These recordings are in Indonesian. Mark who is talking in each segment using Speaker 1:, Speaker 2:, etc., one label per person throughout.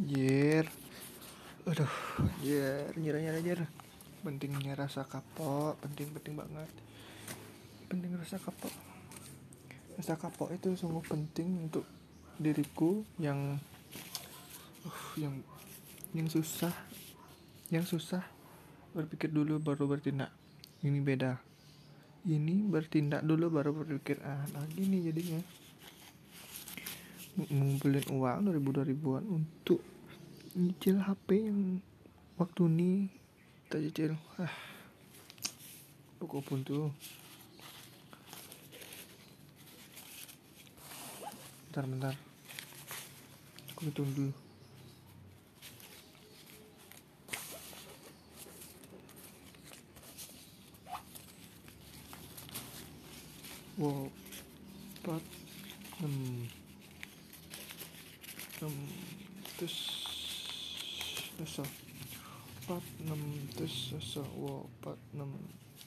Speaker 1: Anjir. Aduh, anjir, anjir, anjir, anjir. Pentingnya rasa kapok, penting penting banget. Penting rasa kapok. Rasa kapok itu sungguh penting untuk diriku yang uh, yang yang susah yang susah berpikir dulu baru bertindak ini beda ini bertindak dulu baru berpikir ah nah gini jadinya ngumpulin uang dari ribu dua ribuan untuk nyicil HP yang waktu ini kita cicil. Ah pokok pun tuh bentar bentar. Aku hitung dulu. Wow empat num this is a Putnam this is a wall Putnam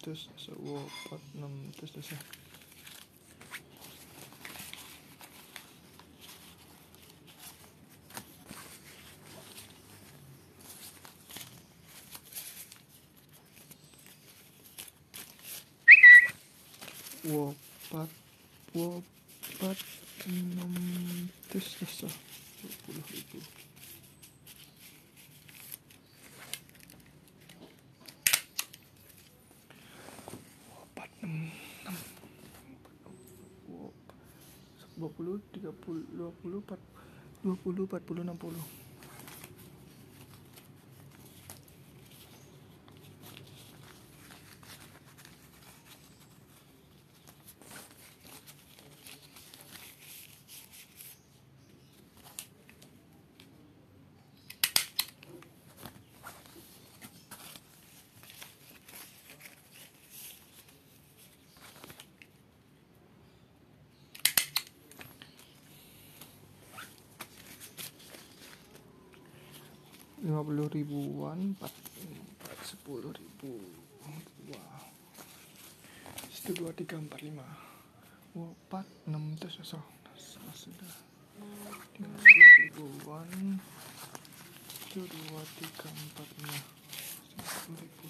Speaker 1: this is a wall Putnam this is a Wopat, wopat, num, this is a 20 ribu. dua puluh tiga puluh dua puluh empat dua puluh empat puluh enam puluh 50 ribuan 4, 4 10 ribu. Wow. Itu 2 3 4 5 wow, 4 6 terus so, so, sudah. 50 ribuan. 1, 2 3 4 5 10 ribu.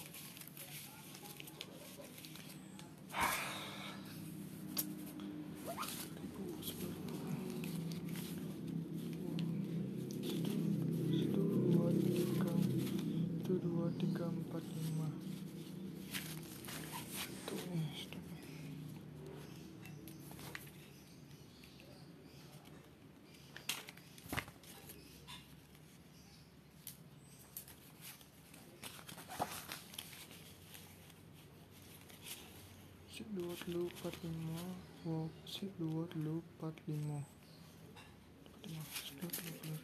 Speaker 1: Sik dua dulu empat lima. Wow sik dua empat lima. Empat lima.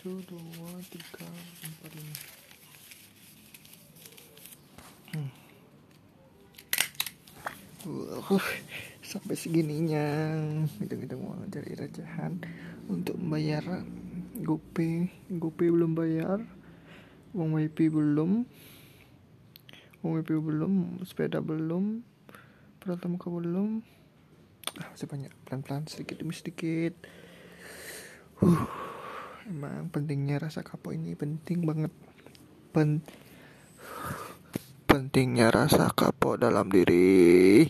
Speaker 1: Dua dua tiga empat lima Wah, sampai segininya. Hitung-hitung uang cari rajahan untuk membayar GoPay. GoPay belum bayar. Uang WiFi belum. Uang WiFi belum. Sepeda belum. Pramuka belum. Ah, masih banyak. Pelan-pelan sedikit demi sedikit. Huh, emang pentingnya rasa kapok ini penting banget. Pen pentingnya rasa kapok dalam diri